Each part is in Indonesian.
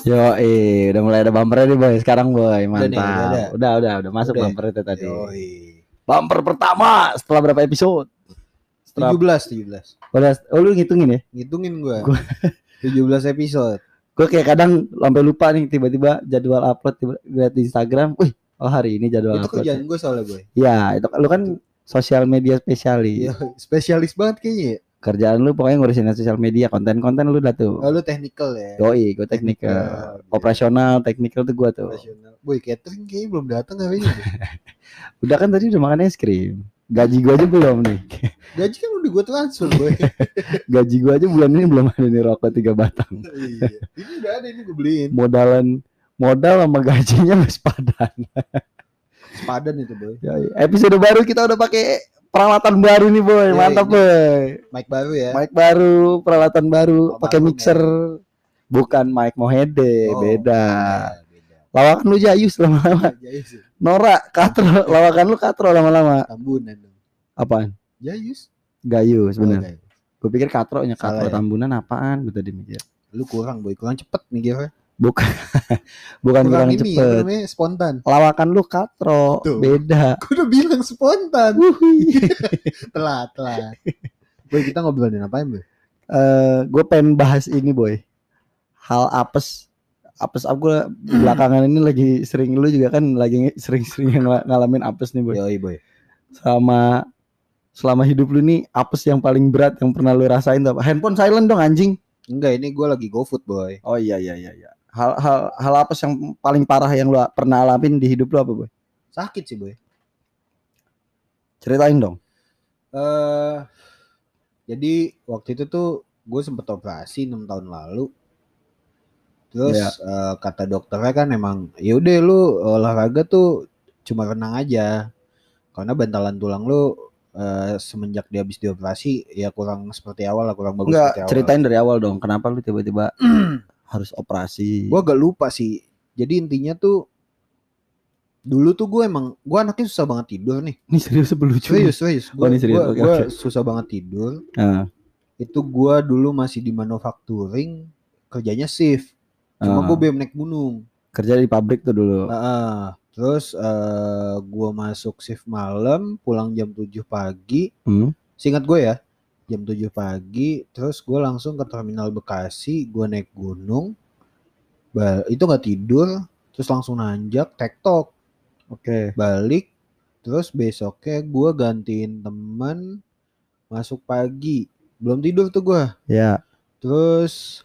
Yo, eh, udah mulai ada bumpernya nih boy. Sekarang boy, mantap. nih, udah udah, udah, udah, masuk Udah. bumper itu tadi. Yoi. Bumper pertama setelah berapa episode? Setelah 17 17. udah, oh lu ngitungin ya? Ngitungin gua. Gua- 17 episode. Gue kayak kadang sampai lupa nih tiba-tiba jadwal upload tiba lihat di Instagram. Wih, oh hari ini jadwal Itu upload. kerjaan gue soalnya gue. Ya, itu lu kan sosial media spesialis. Iya, spesialis banget kayaknya. ya. Kerjaan lu pokoknya ngurusin sosial media, konten-konten lu dah tuh. Oh, lu technical ya. Yoi, gue teknikal. Technical. Operasional, teknikal tuh gua tuh. Operasional. Boy, catering kayaknya belum datang ini. Udah kan tadi udah makan es krim. Gaji gua aja belum nih. Gaji kan udah gue transfer, boy. Gaji gua aja bulan ini belum ada nih rokok tiga batang. iya. Ini udah ada ini gue beliin. Modalan modal sama gajinya mas padan. Sepadan itu, boy. Yoi. Episode baru kita udah pakai peralatan baru nih boy, Yoi, mantap ini. boy. Mic baru ya. Mic baru, peralatan baru, Oh, pakai mixer. Bukan mic Mohede, Oh, beda. iya, beda. Lawakan lu jayus lama-lama. Jayus. ya. Nora, katro, lawakan lu katro lama-lama. Tambunan dong. Apaan? Jayus. Gayus, Oh, bener. Gue pikir katronya katro ya? tambunan apaan? Gue tadi mikir. Lu kurang, boy. Kurang cepet mikirnya. Bukan, bukan kurang, Kurang ini, cepet. namanya? Spontan. Lawakan lu katro, Tuh. beda. Gue udah bilang spontan. Telat, telat. Boy, kita ngobrolin apa boy? eh gue pengen bahas ini boy hal apes apes aku belakangan ini lagi sering lu juga kan lagi sering-sering ng- ngalamin apes nih boy Yoi, boy. sama selama hidup lu nih apes yang paling berat yang pernah lu rasain apa handphone silent dong anjing Enggak, ini gue lagi GoFood, boy. oh iya iya iya iya hal hal hal apes yang paling parah yang lu pernah alamin di hidup lu apa boy Sakit sih, boy. ceritain dong eh jadi waktu itu tuh gue sempet operasi enam tahun lalu. Terus Iya. eh, kata dokternya kan emang ya udah lu olahraga tuh cuma renang aja. Karena bantalan tulang lu eh, semenjak dia habis dioperasi ya kurang seperti awal lah, kurang bagus enggak awal. ceritain dari awal dong kenapa lu tiba-tiba harus operasi Gue agak lupa sih. Jadi intinya tuh dulu tuh gue emang gue anaknya susah banget tidur nih. ini serius lucu Serius, serius. Oh. Gue Oke, oke. susah banget tidur. Ah, itu gua dulu masih di manufacturing kerjanya shift cuma ah. gue BM naik gunung kerja di pabrik tuh dulu Heeh. terus eh gua masuk shift malam pulang jam 7 pagi Hmm. singkat gue ya jam 7 pagi terus gue langsung ke terminal Bekasi gua naik gunung Ba- itu nggak tidur terus langsung nanjak tektok Oke. balik terus besoknya gua gantiin temen masuk pagi belum tidur tuh gua Ya. Terus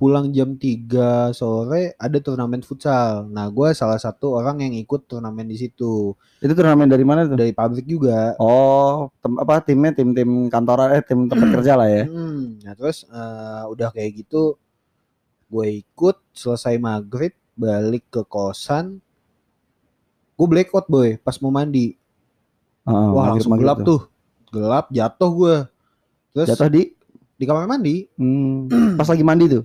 pulang jam 3 sore ada turnamen futsal. Nah, gue salah satu orang yang ikut turnamen di situ. Itu turnamen dari mana tuh? Dari pabrik juga. Oh, tem apa timnya tim-tim kantoran eh tim tempat kerja lah ya. Hmm, Nah, terus eh, udah kayak gitu gue ikut selesai maghrib balik ke kosan. Gue blackout boy pas mau mandi. Heeh, Wah, langsung gelap tuh. Gelap jatuh gue. Terus Jatuh di di kamar mandi hmm, pas lagi mandi tuh.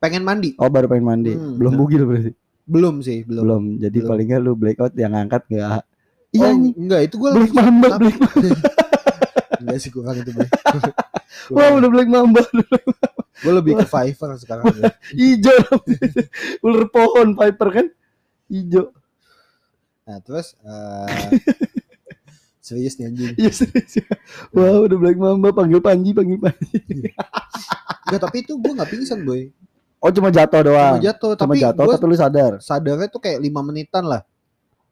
Pengen mandi. Oh, baru pengen mandi. Hmm, belum nah. bugil berarti. Belum sih, belum. Belum. Jadi Belum. paling nggak lu blackout yang ngangkat enggak. Oh, Iya nih. enggak, itu gue Black Mamba, Black Mamba. Enggak sih kurang itu boy. Wah, udah Black Mamba. Gue lebih ke Fiverr sekarang. Ijo. Ular pohon Viper kan? Ijo. Nah terus eh serius nih anjing. Iya serius. Wah, udah Black Mamba panggil Panji, panggil Panji. Enggak tapi itu gue nggak pingsan boy. Oh, cuma jatuh doang. Cuma jatuh Cuma tapi jatuh tapi lu sadar. sadarnya tuh kayak lima menitan lah.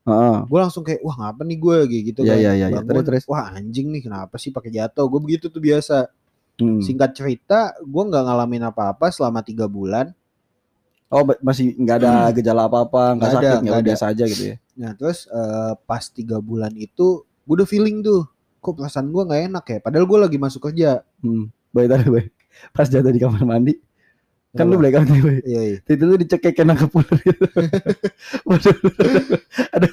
Heeh. Gue langsung kayak wah ngapa nih gue gitu Iya, kan. iya, iya, iya. Terus, terus. Wah anjing nih kenapa sih pakai jatuh? Gue begitu tuh biasa. Hmm. Singkat cerita gue nggak ngalamin apa-apa selama tiga bulan. Oh masih nggak ada gejala apa-apa, nggak sakit, nggak nggak ada. biasa aja gitu ya? Nah terus eh, pas tiga bulan itu gue udah feeling tuh. Kok perasaan gue nggak enak ya? Padahal gue lagi masuk kerja. Hmm. Baik tadi baik. Pas jatuh di kamar mandi, kan lu Kenapa? blackout nih baik. Iya, iya. Itu lu dicekekin nangkep ular gitu. Waduh. Aduh.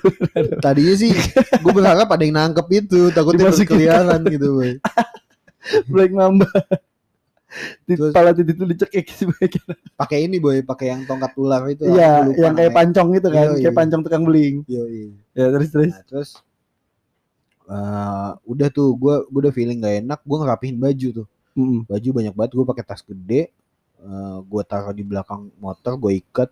Tadinya sih gue berharap ada yang nangkep itu, takutnya Dimasukin. berkeliaran gitu, boy. Black Mamba. Di Terus- kepala titik itu dicekik sih boy. pakai ini boy pakai yang tongkat ular itu Iya, yang kayak pancong gitu kan, Iya, kayak iya. pancong tukang beling. Yoi. Ya terus terus. Nah, terus eh, udah tuh gue gue udah feeling gak enak gue ngerapihin baju tuh Mm-mm. baju banyak banget gue pakai tas gede eh gue taruh di belakang motor gue ikat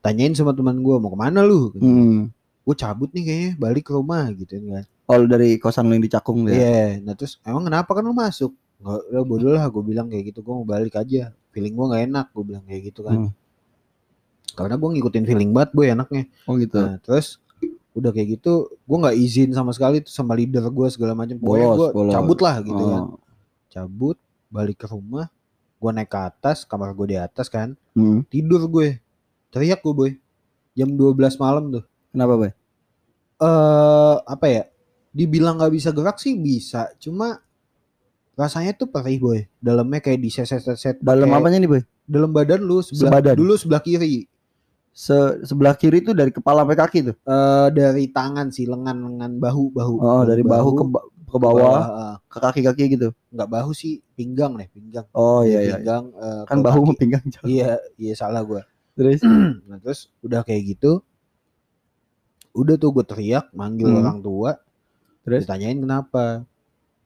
tanyain sama teman gue mau ke mana lu Mm. gue cabut nih kayaknya balik ke rumah gitu kan Oh lu dari kosan lu yang di Cakung tuh iya ya? nah terus emang kenapa kan lu masuk nggak udah bodoh lah gue bilang kayak gitu gue mau balik aja feeling gue nggak enak gue bilang kayak gitu kan Hmm. karena gue ngikutin feeling banget boy enaknya Oh gitu. Nah, terus udah kayak gitu, gue nggak izin sama sekali tuh sama leader gue segala macam. Pokoknya gue cabut lah gitu kan. Oh. Cabut, balik ke rumah, gue naik ke atas, kamar gue di atas kan, Hmm. tidur gue, teriak gue boy, jam 12 malam tuh. Kenapa boy? Eh apa ya? Dibilang nggak bisa gerak sih bisa, cuma rasanya tuh perih boy. Dalamnya kayak diseset-seset. Dalam pakai- apanya nih boy? Dalam badan lu sebelah Sebadan. dulu sebelah kiri. Se sebelah kiri itu dari kepala sampai kaki tuh. Eh dari tangan sih, lengan-lengan bahu, bahu. Oh, dari bahu ke ba- ke bawah, eh, ke kaki-kaki gitu. nggak bahu sih pinggang deh pinggang Oh iya iya. pinggang eh, Kan ke bahu kaki. sama pinggang jauh. iya iya salah gue Terus nah terus udah kayak gitu udah tuh gue teriak manggil Hmm. orang tua Terus? ditanyain kenapa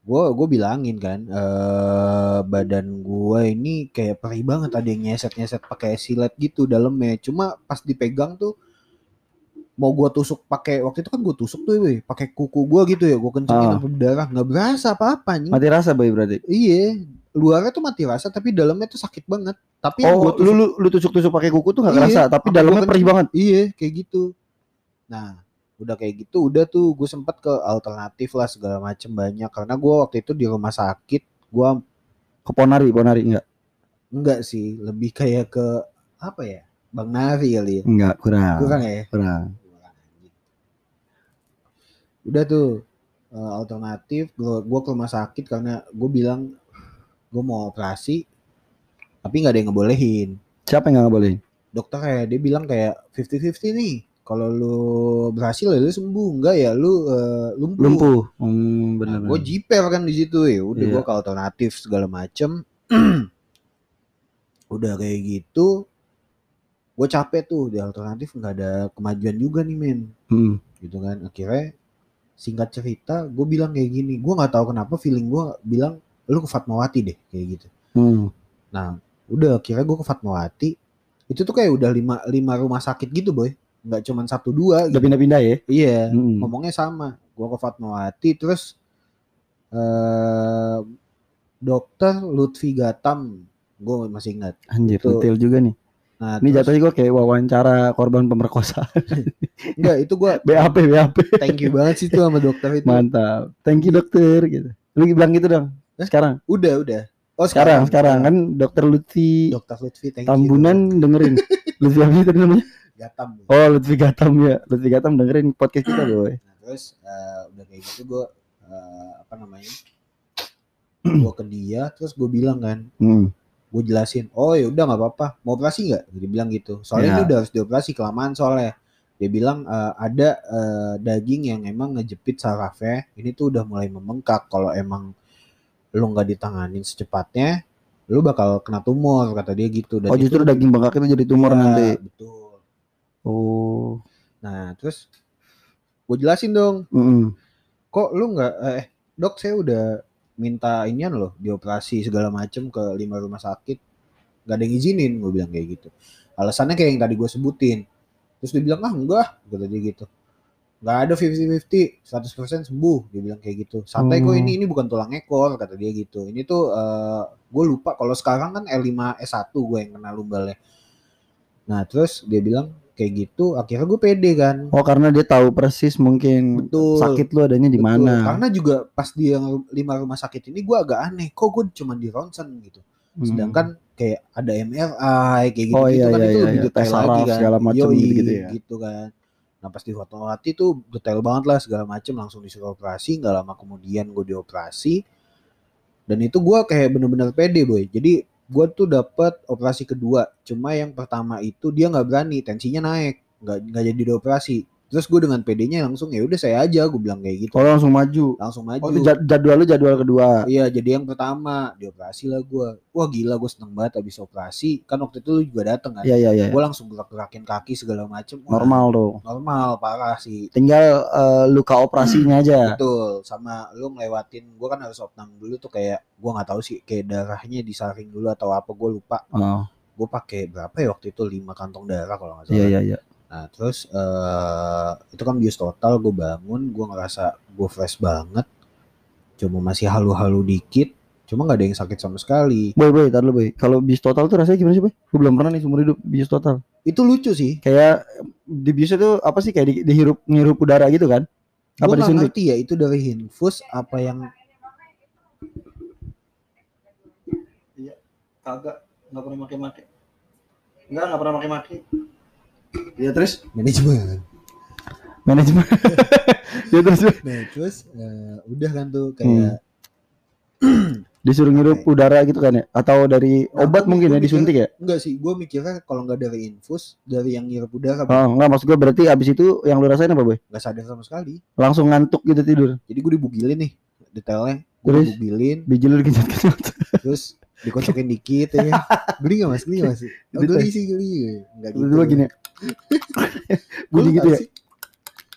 gue gue bilangin kan eh badan gue ini kayak perih banget ada yang nyeset nyeset pakai silet gitu dalamnya cuma pas dipegang tuh mau gue tusuk pakai waktu itu kan gue tusuk tuh weh, pakai kuku gue gitu ya gue kencengin Ah. sampai berdarah nggak berasa apa apa anjing mati rasa boy berarti. Iya, luarnya tuh mati rasa tapi dalamnya tuh sakit banget. Tapi Oh, gua lu lu, lu tusuk-tusuk pakai kuku tuh nggak Iya, kerasa, tapi dalamnya perih banget. Iya, kayak gitu. Nah, udah kayak gitu, udah tuh gue sempat ke alternatif lah segala macem banyak karena gue waktu itu di rumah sakit, gue Ke Ponari, Ponari enggak? enggak sih, lebih kayak ke apa ya, Bang Navi kali ya. Enggak, kurang. Kurang ya. Kurang. Udah tuh eh, alternatif, gue ke rumah sakit karena gue bilang gue mau operasi, tapi nggak ada yang ngebolehin. Siapa yang nggak boleh? dokter kayak dia bilang kayak 50-50 nih kalau lu berhasil ya lu sembuh enggak ya lu eh, lumpuh, Lumpuh. Hmm, bener. gue jiper kan di situ ya udah Iya. gue ke alternatif segala macem udah kayak gitu gue capek tuh di alternatif nggak ada kemajuan juga nih men Hmm. gitu kan akhirnya singkat cerita gue bilang kayak gini gue nggak tahu kenapa feeling gue bilang lu ke Fatmawati deh kayak gitu Hmm. Nah, udah akhirnya gue ke Fatmawati. Itu tuh kayak udah lima, lima rumah sakit gitu boy. Nggak cuman satu dua Udah gitu. pindah-pindah ya? Iya, Hmm. ngomongnya sama. Gue ke Fatmawati terus eh dokter Lutfi Gatam. Gue masih ingat. Anjir, Itu- detail juga nih. Nah, Ini terus- jatuhnya gue kayak wawancara korban pemerkosaan. enggak itu gue BAP, BAP. thank you banget sih tuh sama dokter itu. Mantap. Thank you dokter gitu. Lu bilang gitu dong. Hah? Sekarang, Udah, udah. Oh, sekarang, sekarang kan dokter Lutfi Dokter Lutfi thank you. Tambunan dengerin. Lutfi apa sih tadi namanya? Gatam. Oh, Lutfi Gatam ya. Lutfi Gatam dengerin podcast kita, boy. Nah, terus eh, udah kayak gitu gue apa namanya? gue ke dia terus gue bilang kan Hmm. gue jelasin oh ya udah nggak apa-apa mau operasi nggak dia bilang gitu soalnya Ya. ini udah harus dioperasi kelamaan soalnya dia bilang "Eh, ada eh, daging yang emang ngejepit sarafnya ini tuh udah mulai membengkak kalau emang lu nggak ditanganin secepatnya lu bakal kena tumor kata dia gitu dan Oh, justru itu- daging bengkak itu jadi tumor Iya, nanti. betul Oh. nah terus gue jelasin dong. Mm-mm. kok lu nggak eh dok saya udah minta inian loh dioperasi segala macem ke lima rumah sakit. Nggak ada yang izinin gue bilang kayak gitu. Alasannya kayak yang tadi gue sebutin. Terus dia bilang ah enggak kata dia gitu. Nggak ada 50-50 100% sembuh dia bilang kayak gitu. Santai kok Hmm. ini ini bukan tulang ekor kata dia gitu. Ini tuh gue lupa kalau sekarang kan L5 S1 gue yang kena lumbalnya. Nah terus dia bilang kayak gitu akhirnya gue pede kan Oh, karena dia tahu persis mungkin Betul. sakit lu adanya di mana. Karena juga pas di yang lima rumah sakit ini gue agak aneh. Kok gue cuma di ronsen gitu. Hmm. Sedangkan kayak ada MRI kayak gitu, Oh, gitu iya, kan iya, itu iya, lebih iya. detail lagi kan. segala macem Yoi, gitu-gitu ya. gitu kan. Nah pas di Fatmawati tuh detail banget lah segala macem langsung disuruh operasi. Nggak lama kemudian gue dioperasi. Dan itu gue kayak bener-bener pede boy. Jadi gue tuh dapat operasi kedua. Cuma yang pertama itu dia nggak berani, tensinya naik, nggak nggak jadi dioperasi. Terus gue dengan pedenya langsung ya udah saya aja gue bilang kayak gitu Oh langsung maju. langsung maju Oh itu jad- jadwal lu jadwal kedua. iya jadi yang pertama dioperasi lah gue wah gila gue seneng banget abis operasi kan waktu itu lu juga dateng kan Iya iya iya. gue langsung gerak-gerakin kaki segala macem Wah, Normal tuh. normal parah sih Tinggal eh, luka operasinya aja. betul sama lu ngelewatin gue kan harus opnam dulu tuh kayak gue nggak tahu sih kayak darahnya disaring dulu atau apa gue lupa Oh, gue pakai berapa ya waktu itu lima kantong darah kalau nggak salah iya iya iya. Nah terus eh itu kan bius total gue bangun gue ngerasa gue fresh banget cuma masih halu-halu dikit cuma nggak ada yang sakit sama sekali Boy boy, tar dulu boy. Kalau bis total tuh rasanya gimana sih boy? Gue belum pernah nih seumur hidup bis total. itu lucu sih Kayak di bis itu apa sih kayak di, dihirup ngirup udara gitu kan? gue Apa nggak disuntik? ngerti ya itu dari infus apa yang Kagak, nggak pernah pakai make. Enggak, nggak pernah pakai make. Ya terus manajemen manajemen. ya terus nah terus eh, udah kan tuh kayak disuruh ngirup udara gitu kan ya? Atau dari Nah, obat mungkin ya disuntik ya? enggak sih gue mikirnya kalau nggak dari infus dari yang ngirup udara Oh enggak maksud gue berarti abis itu yang lu rasain apa boy? nggak sadar sama sekali Langsung ngantuk gitu tidur. jadi gue dibugilin nih detailnya gue dibugilin Biji lu dikejut-kejut. terus dikocokin dikit ya geli gak mas geli gak mas oh, Gitu. geli sih geli nggak gitu Tiba-tiba gini. Gua Bunyi lu gitu tahu ya? sih?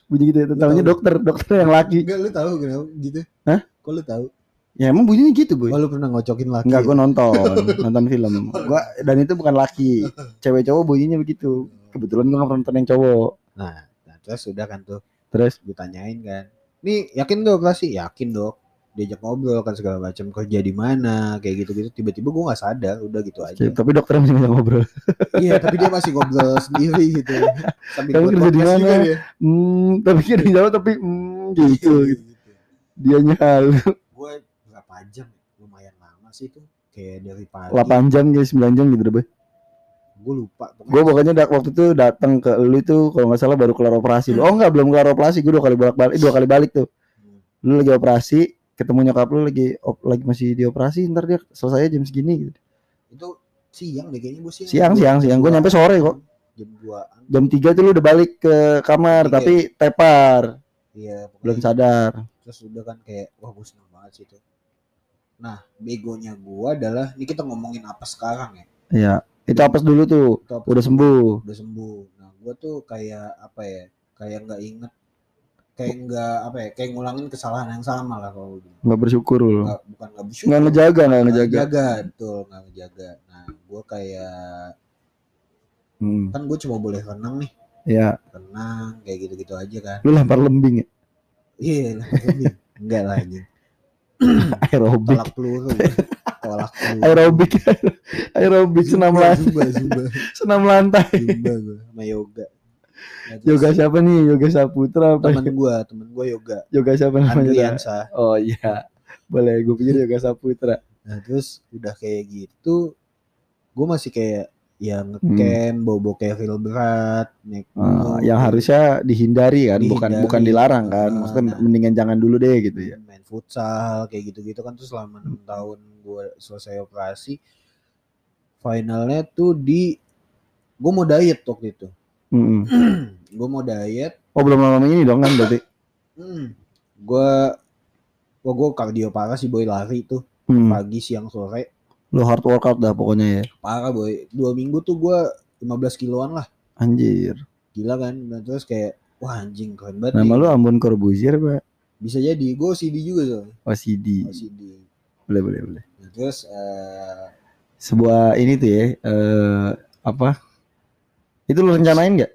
Bunyi gitu ya. Tahunya tahu. dokter, dokter yang laki. Enggak lu tahu kenapa gitu Hah? kok lu tahu Ya emang bunyinya gitu boy. oh lu pernah ngocokin laki Enggak, ya? gue nonton, nonton film. Gua dan itu bukan laki. Cewek cowok bunyinya begitu. Kebetulan gue pernah nonton yang cowok. nah, nah terus udah kan tuh Terus gue tanyain kan nih yakin dok operasi yakin dok diajak ngobrol kan segala macam kerja di mana kayak gitu gitu tiba-tiba gue nggak sadar udah gitu aja tapi dokternya masih ngajak ngobrol. iya tapi dia masih ngobrol sendiri gitu sambil buat kerja di mana? Hmm, tapi kira jawab tapi hmm, gitu. gitu. Dia halu. gue berapa jam ya? lumayan lama sih tuh kayak dari pagi 8 jam guys, 9 jam gitu deh, gue lupa Gue pokoknya da- waktu itu datang ke lu itu kalau nggak salah baru kelar operasi. Oh enggak, belum kelar operasi. Gue dua kali bolak-balik, dua kali balik tuh. Lu lagi operasi, ketemu nyokap lu lagi op- lagi masih dioperasi, ntar dia selesai jam segini gitu. itu siang deh kayaknya gue siang Siang, Gua- siang, siang. Gue nyampe sore kok. jam 2 Jam 3 tuh lu udah balik ke kamar, Tiga. tapi tepar, iya belum sadar. terus udah kan kayak wah gue seneng banget sih itu nah begonya gue adalah ini kita ngomongin apa sekarang ya Iya. Itu apes dulu tuh, Itu apa udah sembuh. udah sembuh nah gue tuh kayak apa ya kayak nggak inget kayak nggak apa ya kayak ngulangin kesalahan yang sama lah kalau. Nggak bersyukur lu. nggak bukan nggak bersyukur Nggak ngejaga, nggak ngejaga. ngejaga betul nggak ngejaga nah gue kayak Hmm. kan gue cuma boleh renang nih Iya. renang kayak gitu-gitu aja kan Lu lempar lembing ya? iya lah ini. enggak lah ini Aerobik. tolak peluru tolak peluru Aerobik. Aerobik senam lantai. Senam lantai. zumba gue sama yoga Yoga siapa nih? Yoga Saputra apa? temen gue temen gue yoga Yoga siapa namanya? Andriansa Oh iya. Boleh, gue pikir Yoga Saputra. nah terus udah kayak gitu gue masih kayak ya ngecamp bawa bawa keril berat naik Hmm. Ah, yang harusnya dihindari kan, bukan Dihindari. bukan dilarang kan. Ah, Maksudnya nah. mendingan jangan dulu deh gitu ya. main futsal kayak gitu-gitu kan terus selama enam tahun gue selesai operasi finalnya tuh di gue mau diet waktu itu Mm-mm. gue mau diet Oh belum lama ini dong kan berarti. hmm, gue wah gue kardio parah sih boy lari tuh Hmm. pagi siang sore Lu hard workout dah pokoknya ya. parah boy dua minggu tuh gue 15 kiloan lah Anjir. gila kan dan terus kayak wah anjing keren banget Nama nih. lu Ambon Corbuzier Pak. bisa jadi gue OCD juga tuh OCD. OCD Boleh boleh boleh. nah, terus eh, Sebuah ini tuh ya eh apa? Itu lu rencanain nggak?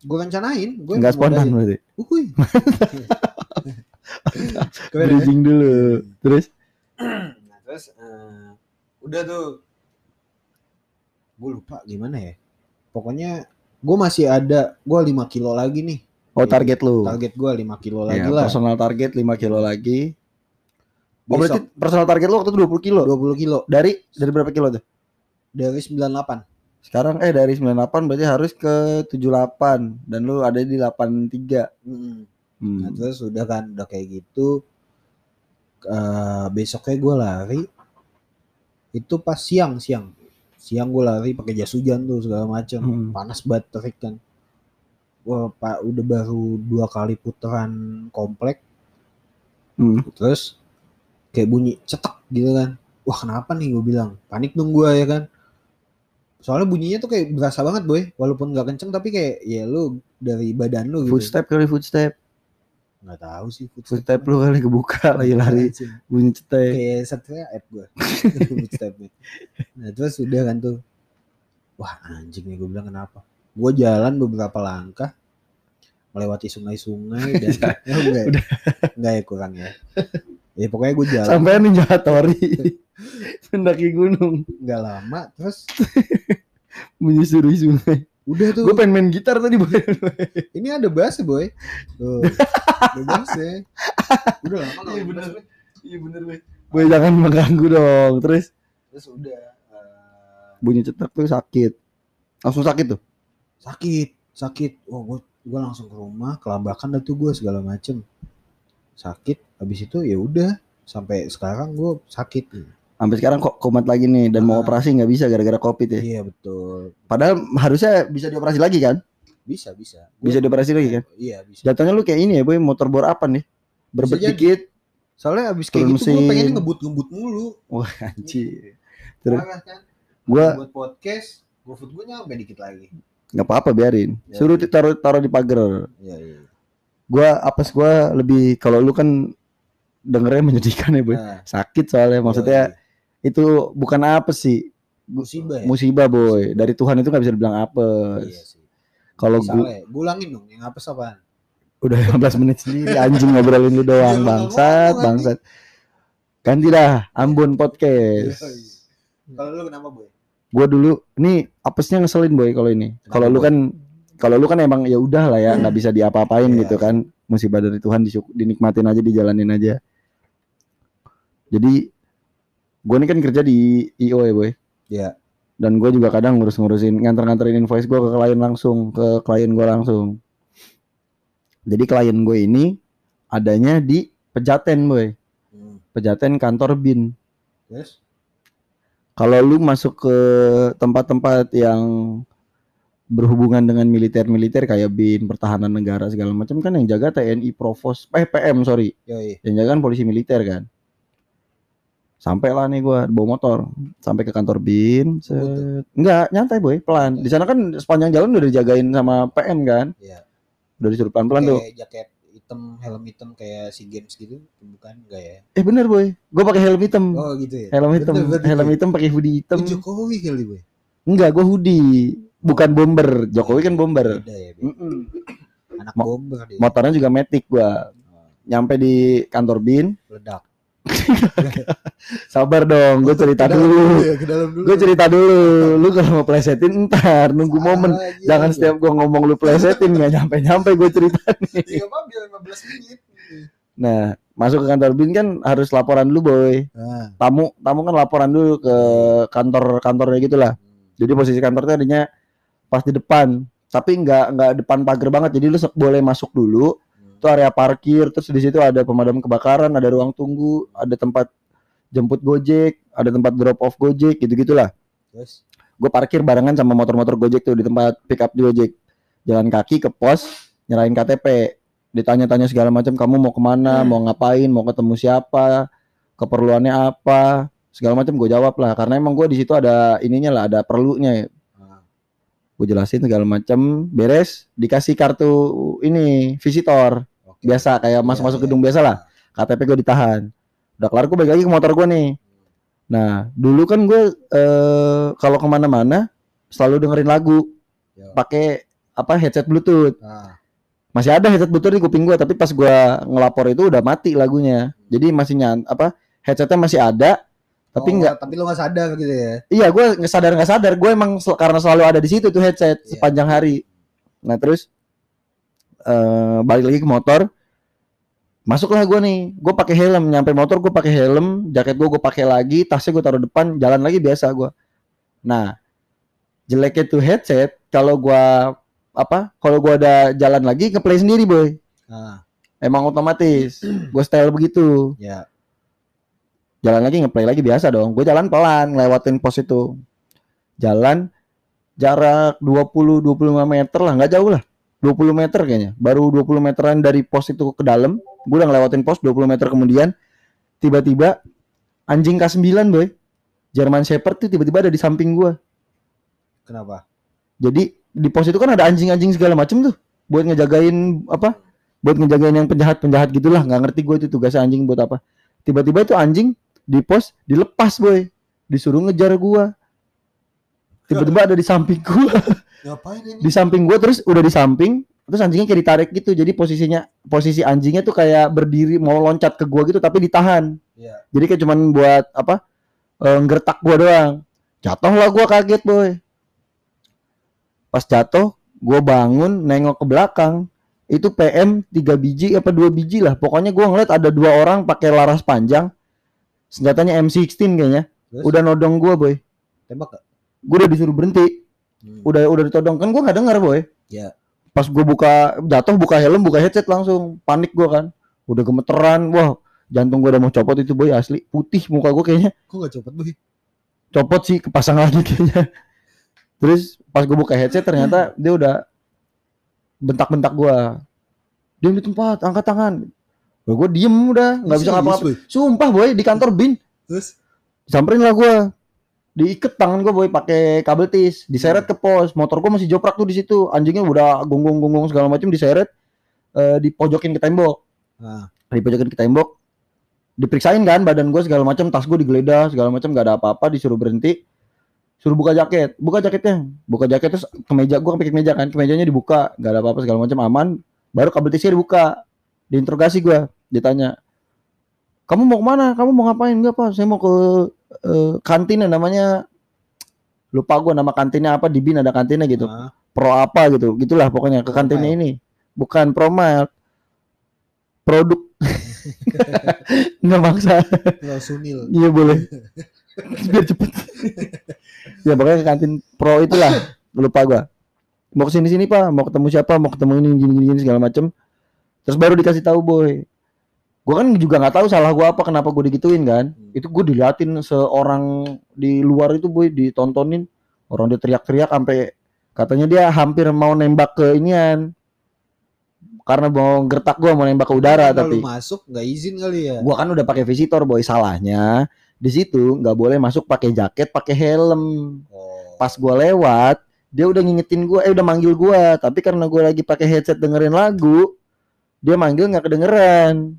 gue rencanain gue Nggak spontan berarti. Uhuy. Ya? Bridging dulu. Terus Nah, terus eh, udah tuh gue lupa gimana ya pokoknya gue masih ada gue 5 kilo lagi nih oh target lu. target gue 5 kilo lagi Ya, lah personal target 5 kilo lagi. Oh berarti personal target lu waktu itu 20 kilo. 20 kilo Dari dari berapa kilo tuh? dari 98 Sekarang eh dari 98 berarti harus ke 78 dan lu ada di 83. Mm. Hmm. Nah, terus udah kan udah kayak gitu eh besoknya gue lari itu pas siang siang siang gue lari pakai jas hujan tuh segala macam Hmm. panas banget terik kan wah, pak udah baru dua kali putaran komplek Hmm. terus kayak bunyi cetek gitu kan wah kenapa nih gue bilang panik dong gue ya kan soalnya bunyinya tuh kayak berasa banget boy. Walaupun nggak kenceng tapi kayak ya lu dari badan lu gitu. Footstep kali footstep. nggak tahu sih Footstep. Lu kali kebuka lagi lari. bunyi cetek. kayak setelnya app gue footstepnya nah terus udah kan tuh. Wah anjing nih gue bilang kenapa? Gue jalan beberapa langkah melewati sungai-sungai dan ya, enggak, Udah. enggak ya kurang ya ya pokoknya gue jalan Sampai Ninja Hattori. Mendaki gunung nggak lama terus menyusuri sungai. udah tuh Gue pengen main gitar tadi boy. ini ada bass boy tuh ada bass udah lama Iya, bener. Iya bener boy. Boy jangan mengganggu dong. Terus terus udah eh, bunyi cetek tuh sakit. Langsung sakit tuh. sakit sakit oh gue gue langsung ke rumah kelambakan dah tuh gue segala macem sakit habis itu ya udah sampai sekarang gue sakit Sampai sekarang kok komat lagi nih dan mau Ah. operasi nggak bisa gara-gara covid ya. iya betul Padahal harusnya bisa dioperasi lagi kan? bisa bisa Gua- Bisa dioperasi lagi kan? iya bisa Jatuhnya lu kayak ini ya boy motor bor apa nih? Berbet dikit. soalnya abis kayak gitu gue pengen ngebut ngebut mulu Wah anjir. Terus kan gua buat podcast GoFood gue nyampe dikit lagi nggak apa-apa biarin. Ya. Suruh taruh taruh di pagar. iya iya Gua apes gua lebih kalau lu kan dengernya menyedihkan ya boy. Nah, Sakit soalnya maksudnya itu bukan apa sih? musibah ya Musibah boy. Dari Tuhan itu nggak bisa dibilang iya apes. sih Kalau Salah gua ya. Ulangin dong yang apa apaan udah 15 menit sendiri anjing ngobrolin lu Iya, doang bangsat bangsat. Ganti dah Ambon Podcast. Kalau lu kenapa boy Gua dulu ini apesnya ngeselin boy kalau ini. Kalau lu Boy? Kalau lu kan emang ya udah lah ya nggak bisa diapa-apain Iya. gitu kan. Musibah dari Tuhan dinikmatin aja dijalanin aja. Jadi gua ini kan kerja di IO ya boy. Iya. Dan gue juga kadang ngurus-ngurusin nganter-nganterin invoice gua ke klien langsung ke klien gua langsung. Jadi klien gue ini adanya di Pejaten boy. Hmm. Pejaten kantor BIN. Terus? Kalau lu masuk ke tempat-tempat yang berhubungan dengan militer-militer kayak BIN, pertahanan negara segala macam kan yang jaga TNI Provos, eh PM sorry, Yoi. yang jaga kan polisi militer kan. Sampai lah nih gua bawa motor sampai ke kantor BIN. set. Enggak, nyantai boy, pelan. Di sana kan sepanjang jalan udah dijagain sama PM kan. Iya. Udah disuruh pelan-pelan tuh. Jaket hitam, helm hitam kayak si games gitu, bukan enggak ya? Eh bener boy, gua pakai helm hitam. Oh gitu ya. Helm hitam, Bener, bener, helm hitam pakai hoodie hitam. Jokowi kali boy. Enggak, gua hoodie, bukan bomber. Jokowi kan bomber. Beda ya. Anak Mo- bomber dia. motornya juga metik gua Oh, nyampe di kantor bin Ledak. sabar dong gue cerita Ke dulu ya, dulu. gue cerita dulu lu kalau mau plesetin ntar nunggu Salah momen jangan setiap gua ngomong lu plesetin nggak nyampe nyampe gue cerita nih apa biar 15 menit. nah masuk ke kantor bin kan harus laporan dulu boy Nah. tamu tamu kan laporan dulu ke kantor kantornya gitulah hmm. jadi posisi kantornya adanya pas di depan. Tapi nggak nggak depan pagar banget. Jadi lu boleh masuk dulu. Hmm. itu area parkir. Terus di situ ada pemadam kebakaran ada ruang tunggu ada tempat jemput gojek ada tempat drop off gojek gitu gitulah Terus? Gue parkir barengan sama motor-motor gojek tuh di tempat pick up di gojek. Jalan kaki ke pos nyerahin KTP ditanya-tanya segala macam kamu mau ke mana? Mau ngapain? Mau ketemu siapa? Keperluannya apa? Segala macam gue jawab lah. Karena emang gue di situ ada ininya lah ada perlunya gue jelasin segala macam beres dikasih kartu ini visitor. Oke. biasa kayak masuk masuk Iya, gedung iya. biasa lah. KTP gue ditahan. Udah kelar gue balik lagi ke motor gue nih. Nah dulu kan gue eh, kalau ke mana-mana selalu dengerin lagu. Ya. pakai apa headset bluetooth. Ah, masih ada headset bluetooth di kuping gue tapi pas gue ngelapor itu udah mati lagunya. Jadi masih nyan apa headsetnya masih ada tapi oh, nggak tapi lu nggak sadar gitu ya. iya gue nggak sadar nggak sadar. Gue emang sel- karena selalu ada di situ tuh headset Iya. sepanjang hari. Nah terus eh balik lagi ke motor. Masuklah gue nih. Gue pakai helm. Nyampe motor gue pakai helm. Jaket gue gue pakai lagi. Tasnya gue taruh depan. Jalan lagi biasa gue nah jeleknya tuh headset. Kalau gue apa kalau gue ada jalan lagi ke play sendiri boy. Ah, emang otomatis. Gue style begitu. Ya. Jalan lagi ngeplay lagi biasa dong gue jalan pelan ngelewatin pos itu jalan jarak 20 25 meter lah nggak jauh lah 20 meter kayaknya. Baru 20 meteran dari pos itu ke dalam. Gue udah ngelewatin pos 20 meter kemudian tiba-tiba anjing K9 boy. German Shepherd tuh tiba-tiba ada di samping gua. Kenapa? Jadi di pos itu kan ada anjing-anjing segala macem tuh buat ngejagain apa? Buat ngejagain yang penjahat-penjahat gitulah. nggak ngerti gue itu tugasnya anjing buat apa. Tiba-tiba itu anjing di pos dilepas boy. Disuruh ngejar gua. Tiba-tiba ada di samping gua. Ngapain ini? di samping gua terus udah di samping terus anjingnya kayak ditarik gitu jadi posisinya posisi anjingnya tuh kayak berdiri mau loncat ke gua gitu tapi ditahan Iya. jadi kayak cuman buat apa eh, nggertak gua doang jatuh lah gua kaget boy pas jatuh gua bangun nengok ke belakang itu PM 3 biji apa dua biji lah pokoknya gua ngeliat ada dua orang pakai laras panjang senjatanya M16 kayaknya. Terus? udah nodong gua boy. Tembak gak? gua udah disuruh berhenti. Hmm. udah udah ditodong. Kan gua nggak dengar boy. Ya. pas gue buka jatuh buka helm buka headset langsung. Panik gua kan. Udah gemeteran. Wah jantung gua udah mau copot itu boy asli. Putih muka gua kayaknya. Kok gak cepet boy? copot sih kepasang lagi kayaknya. Terus pas gue buka headset ternyata dia udah bentak-bentak gua. Diam di tempat angkat tangan gue diem udah nggak bisa ngapa-ngapa. sumpah boy di kantor bin. Terus? samperin lah gua. Diikat tangan gua boy pakai kabel tis. Diseret ke pos. Motor gua masih joprak tuh di situ. Anjingnya udah gonggong-gonggong segala macam diseret. Eh, dipojokin ke tembok. Nah, dipojokin ke tembok. Diperiksain kan badan gua segala macam tas gua digeledah segala macam nggak ada apa-apa disuruh berhenti. Suruh buka jaket. Buka jaketnya. Buka jaket terus kemeja gua pakai kemeja kan kemejanya dibuka. Nggak ada apa-apa segala macam aman. Baru kabel tisnya dibuka. Diinterogasi gua ditanya kamu mau ke mana? Kamu mau ngapain? Enggak pak. Saya mau ke eh, kantin namanya lupa gua nama kantinnya apa di bin ada kantinnya gitu. Nah, pro apa gitu gitulah pokoknya ke kantinnya ini. Bukan promile produk nggak maksa. Lo sunil. iya boleh. Biar cepet. Ya pokoknya ke kantin pro itulah. Lupa gua. Mau ke sini sini pak. Mau ketemu siapa? Mau ketemu ini gini gini, gini segala macem. Terus baru dikasih tahu boy gua kan juga nggak tahu salah gua apa kenapa gua digituin kan Hmm. itu gua diliatin seorang di luar itu boy ditontonin orang dia teriak-teriak sampai katanya dia hampir mau nembak ke inian karena mau gertak gua mau nembak ke udara Kalau tapi masuk nggak izin kali ya? gua kan udah pakai visitor boy salahnya di situ nggak boleh masuk pakai jaket pakai helm Oh. pas gua lewat dia udah ngingetin gua eh udah manggil gua tapi karena gua lagi pakai headset dengerin lagu dia manggil nggak kedengeran.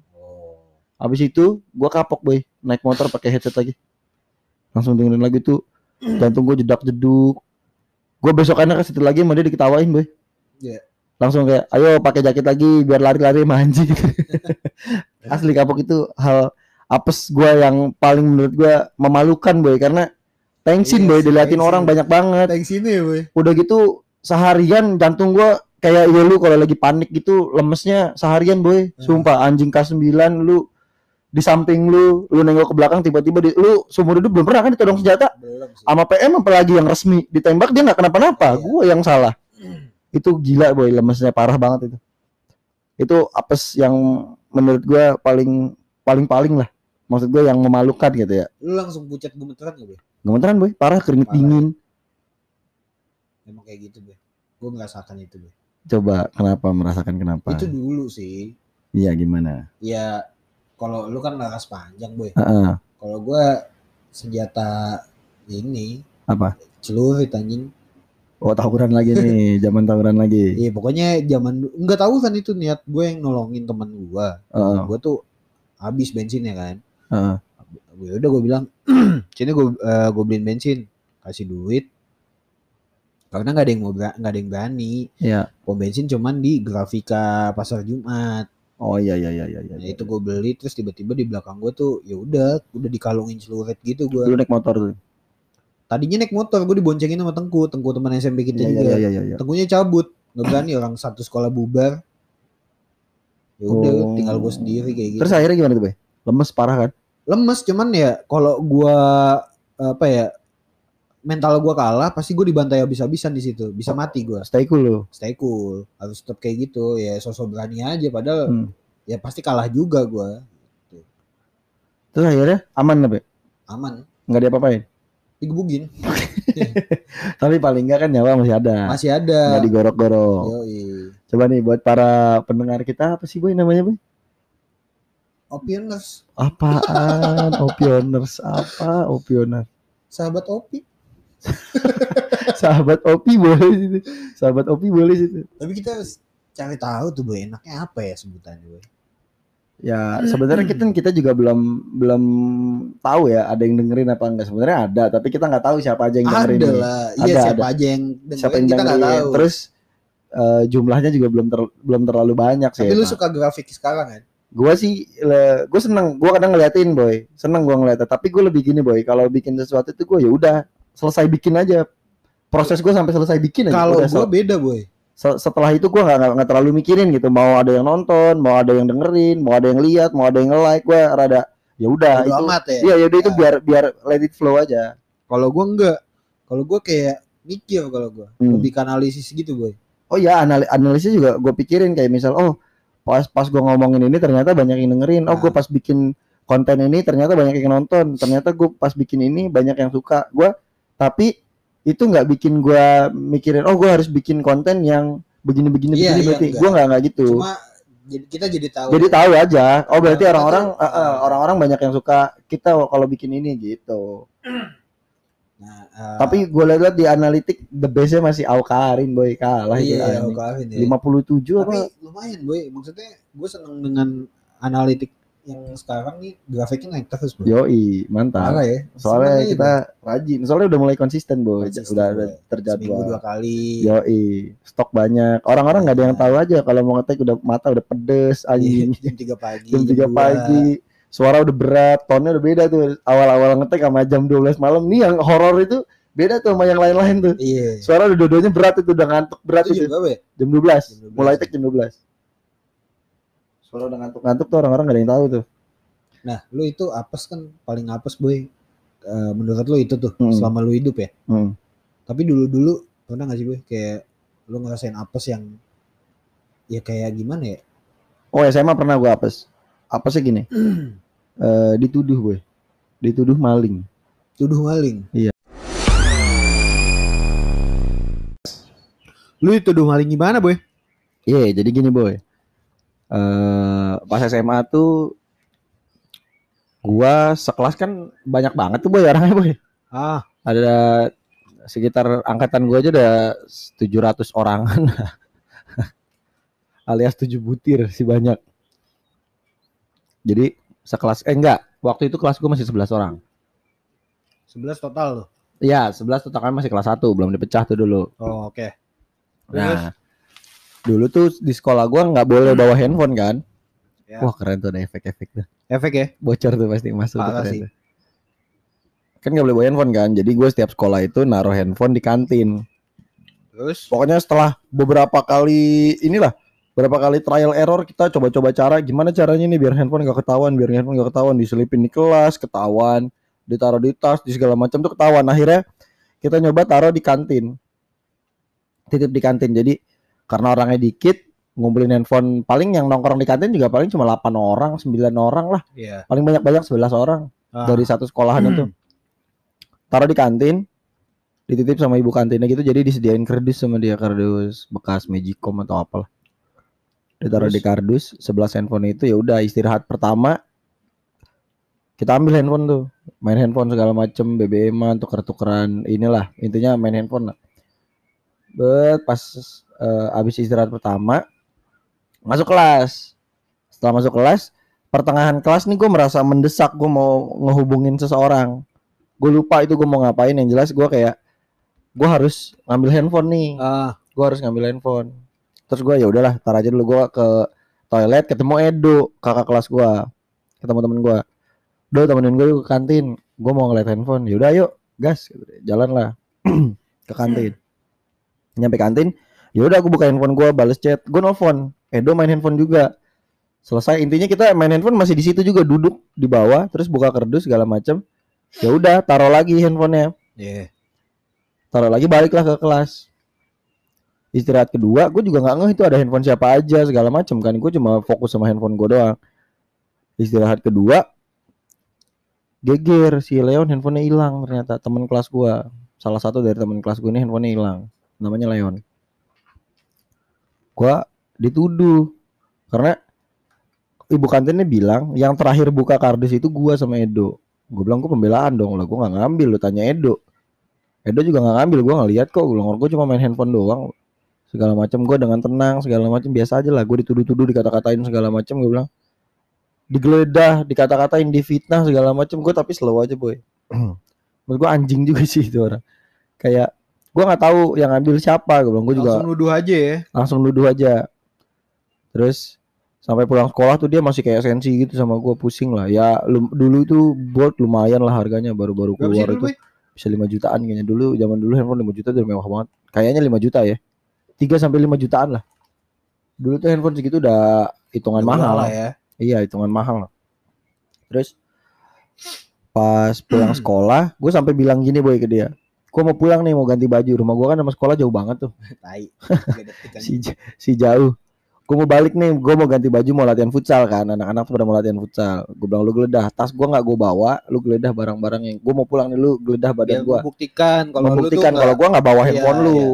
Habis itu gua kapok boy. Naik motor pakai headset lagi. Langsung dengerin lagu itu. Jantung gua jedak jeduk gua besokannya ke situ lagi sama dia diketawain boy. Iya. langsung kayak ayo pakai jaket lagi biar lari-lari sama anjing. Asli kapok itu hal apes gua yang paling menurut gua memalukan boy. Karena tensin Iya boy. diliatin orang banyak banget. Thanks ini ya boy. udah gitu seharian jantung gua kayak ya lu kalau lagi panik gitu lemesnya seharian boy. Hmm. sumpah anjing K9 lu di samping lu lu nengok ke belakang tiba-tiba di, lu seumur hidup belum pernah kan ditodong senjata Belum sih. sama PM apalagi yang resmi ditembak dia nggak kenapa-napa Iya. gua yang salah itu gila boy lemesnya parah banget itu itu apes yang menurut gua paling paling paling lah maksud gua yang memalukan gitu ya Lu langsung pucat gemeteran gak boy? gemeteran boy parah keringet Parah. dingin Emang kayak gitu boy. Gue merasakan itu boy. coba kenapa merasakan kenapa Itu dulu sih. iya gimana Ya kalau lu kan laras panjang boy. Heeh. Kalau gue senjata ini apa celurit anjing. oh tawuran lagi nih zaman tawuran lagi Iya pokoknya zaman nggak tahu kan itu niat gue yang nolongin teman gue. Heeh. Gue tuh habis bensinnya kan. Heeh. Ya udah gue bilang sini gue gue beliin bensin kasih duit karena nggak ada yang mau nggak ada yang berani Iya. pom bensin cuman di grafika pasar Jumat Oh iya iya iya iya. nah, iya. itu gue beli terus tiba-tiba di belakang gue tuh ya udah udah dikalungin celurit gitu gue Lu naik motor tuh. tadinya naik motor gue diboncengin sama Tengku Tengku teman SMP kita Iya juga iya iya iya. iya. Tengkunya cabut nggak berani orang satu sekolah bubar ya udah Oh. tinggal gue sendiri kayak gitu Terus akhirnya gimana tuh, Bay? Lemes parah kan? lemes cuman ya kalau gua apa ya mental gua kalah pasti gue dibantai habis-habisan di situ bisa mati gua Stay cool lu. stay cool harus tetap kayak gitu ya sosok berani aja padahal Hmm. ya pasti kalah juga gua Terus akhirnya aman Bay? aman Enggak diapa-apain. digebugin Tapi paling enggak kan nyawa masih ada. masih ada Enggak digorok-gorok. Coba nih buat para pendengar kita apa sih boy namanya boy? Opioners, Apaan? Opioners apa? Opioner. sahabat Opi. Sahabat Opi boleh situ. Sahabat Opi boleh situ. Tapi kita cari tahu tuh boy, enaknya apa ya sebutannya boy. Ya sebenarnya kita kita juga belum belum tahu ya ada yang dengerin apa enggak sebenarnya ada tapi kita nggak tahu siapa aja yang dengerin. Ada nih. lah, iya Ada, siapa ada. aja yang dengerin Siapa yang kita nggak tahu. Terus eh, jumlahnya juga belum ter- belum terlalu banyak sih. Tapi lu Nah, suka grafik sekarang kan? Gua sih gue seneng, gua kadang ngeliatin boy, seneng gua ngeliatnya. Tapi gue lebih gini boy, kalau bikin sesuatu itu gue ya udah selesai bikin aja. Proses gue sampai selesai bikin aja. Kalau gua sel- beda boy. se- setelah itu gue nggak nggak- terlalu mikirin gitu. Mau ada yang nonton, mau ada yang dengerin, mau ada yang lihat, mau ada yang like, gue rada ya udah itu. amat ya. Iya ya udah itu Ya. biar biar let it flow aja. Kalau gua enggak. Kalau gua kayak mikir kalau gua. Hmm. Lebih ke analisis gitu boy. Oh ya anali analisis juga gue pikirin kayak misal oh pas pas gue ngomongin ini ternyata banyak yang dengerin. Oh Nah. gue pas bikin konten ini ternyata banyak yang nonton. Ternyata gue pas bikin ini banyak yang suka. Gue tapi itu nggak bikin gue mikirin oh gue harus bikin konten yang begini begini Iya, begini iya, berarti enggak. gue nggak nggak gitu. Cuma jadi kita jadi tahu. Jadi tahu aja. Oh berarti Nah, kita orang-orang tuh- eh, eh, orang-orang banyak yang suka kita kalau bikin ini gitu. Nah, eh, Tapi gue lihat di analitik the bestnya masih Aukarin boy kalah iya, anjing. Kevin ya. 57 Tapi apa? lumayan boy. Maksudnya gue seneng dengan analitik yang sekarang nih grafiknya naik terus boy. Yoi, mantap. Parah ya. Soalnya Seneng aja, kita rajin. Soalnya udah mulai konsisten, Boy. Konsisten, udah ada Boy. seminggu terjadwal. dua kali. Yoi, stok banyak. Orang-orang nggak ada yang tahu aja kalau mau ngetek udah mata udah pedes Iya, anjing. jam 3 pagi. Jam 3 dua. pagi. Suara udah berat, tonnya udah beda tuh. Awal-awal ngetek sama jam 12 malam. Nih yang horor itu beda tuh sama yang lain-lain tuh. Iya. Suara udah dua-duanya berat itu udah ngantuk berat Itu itu. juga ya? Jam 12. Jam 12. Mulai tek jam 12. Suara udah ngantuk-ngantuk tuh orang-orang gak ada yang tahu tuh. Nah, lu itu apes kan paling apes boy. Eh, menurut lu itu tuh Hmm. selama lu hidup ya. Hmm. Tapi dulu-dulu pernah gak sih boy kayak lu ngerasain apes yang ya kayak gimana ya? Oh SMA pernah gua apes. Apesnya gini. eh dituduh gue. Dituduh maling. Tuduh maling. Iya. Lu dituduh maling gimana boy? Iya, jadi gini boy. Eh pas SMA tuh gua sekelas kan banyak banget tuh boy orangnya boy. Ah, Ada sekitar angkatan gua aja udah 700 orangan. Alias 7 butir sih banyak. Jadi sekelas eh enggak, waktu itu kelas gua masih 11 orang. 11 total lu. Iya, 11 tuh kan masih kelas 1, belum dipecah tuh dulu. Oh, oke. Nah, dulu tuh di sekolah gua nggak boleh bawa handphone kan. Ya. Wah, keren tuh ada efek-efek tuh. Efek ya? bocor tuh pasti masuk tuh keren tuh. kan nggak boleh bawa handphone kan jadi gue setiap sekolah itu naruh handphone di kantin Terus pokoknya setelah beberapa kali inilah berapa kali trial error kita coba-coba cara gimana caranya nih biar handphone gak ketahuan biar handphone gak ketahuan diselipin di kelas ketahuan ditaruh di tas di segala macam tuh ketahuan akhirnya kita nyoba taruh di kantin titip di kantin jadi karena orangnya dikit ngumpulin handphone paling yang nongkrong di kantin juga paling cuma 8 orang 9 orang lah Iya. paling banyak-banyak 11 orang Ah. dari satu sekolahan itu taruh di kantin dititip sama ibu kantinnya gitu jadi disediain kardus sama dia kardus bekas magicom atau apalah ditaruh Terus? di kardus 11 handphone itu ya udah istirahat pertama kita ambil handphone tuh main handphone segala macem BBM-an tuker-tukeran inilah intinya main handphone lah bet pas eh, abis istirahat pertama masuk kelas. Setelah masuk kelas pertengahan kelas nih gue merasa mendesak gue mau ngehubungin seseorang. Gue lupa itu gue mau ngapain. Yang jelas gue kayak gue harus ngambil handphone nih. Ah, gue harus ngambil handphone. Terus gue ya udahlah tar aja dulu gue ke toilet ketemu Edo kakak kelas gue ketemu temen gue Do temenin gue ke kantin. Gue mau ngeliat handphone. Yaudah yuk gas jalan lah ke kantin. Nyampe kantin yaudah aku buka handphone gue bales chat. Gue nelfon. Edo main handphone juga. Selesai. Intinya kita main handphone masih di situ juga duduk di bawah terus buka kardus segala macem. Ya udah taruh lagi handphonenya. Iya. taruh lagi baliklah ke kelas. Istirahat kedua gue juga nggak ngeh itu ada handphone siapa aja segala macem kan. Gue cuma fokus sama handphone gue doang. Istirahat kedua geger. Si Leon handphonenya hilang ternyata teman kelas gue salah satu dari teman kelas gue ini handphonenya hilang. Namanya Leon gue dituduh. Karena ibu kantinnya bilang yang terakhir buka kardus itu gua sama Edo. Gue bilang gue pembelaan dong? Lah gue nggak ngambil. Lu tanya Edo. Edo juga nggak ngambil gue nggak lihat kok gue gue cuma main handphone doang. Segala macam gue dengan tenang segala macam biasa aja lah. Gue dituduh-tuduh dikata-katain segala macam gue bilang. Digeledah dikata-katain difitnah segala macam gue tapi slow aja boy. Menurut gue anjing juga sih itu orang. Kayak gue nggak tahu yang ngambil siapa gue bilang gue juga Langsung nuduh aja ya. langsung nuduh aja. Terus sampai pulang sekolah tuh dia masih kayak sensi gitu sama gue pusing lah. Ya lu- dulu itu bolt lumayan lah harganya baru-baru keluar itu. Bisa 5 jutaan kayaknya. Dulu zaman dulu handphone 5 juta udah mewah banget. Kayaknya 5 juta ya. 3 sampai 5 jutaan lah. Dulu tuh handphone segitu udah hitungan Udah mahal. lah ya. iya hitungan mahal. Lah terus pas pulang sekolah gue sampai bilang gini boy ke dia gue mau pulang nih mau ganti baju. Rumah gue kan sama sekolah jauh banget tuh. Tai. Si si jauh gue mau balik nih gue mau ganti baju mau latihan futsal kan. Anak-anak tuh pada mau latihan futsal. Gue bilang lu geledah tas gue nggak gue bawa lu geledah barang-barang yang gue mau pulang nih lu geledah badan Biar gue membuktikan kalau membuktikan kalau gue nggak bawa Iya, handphone lu. iya.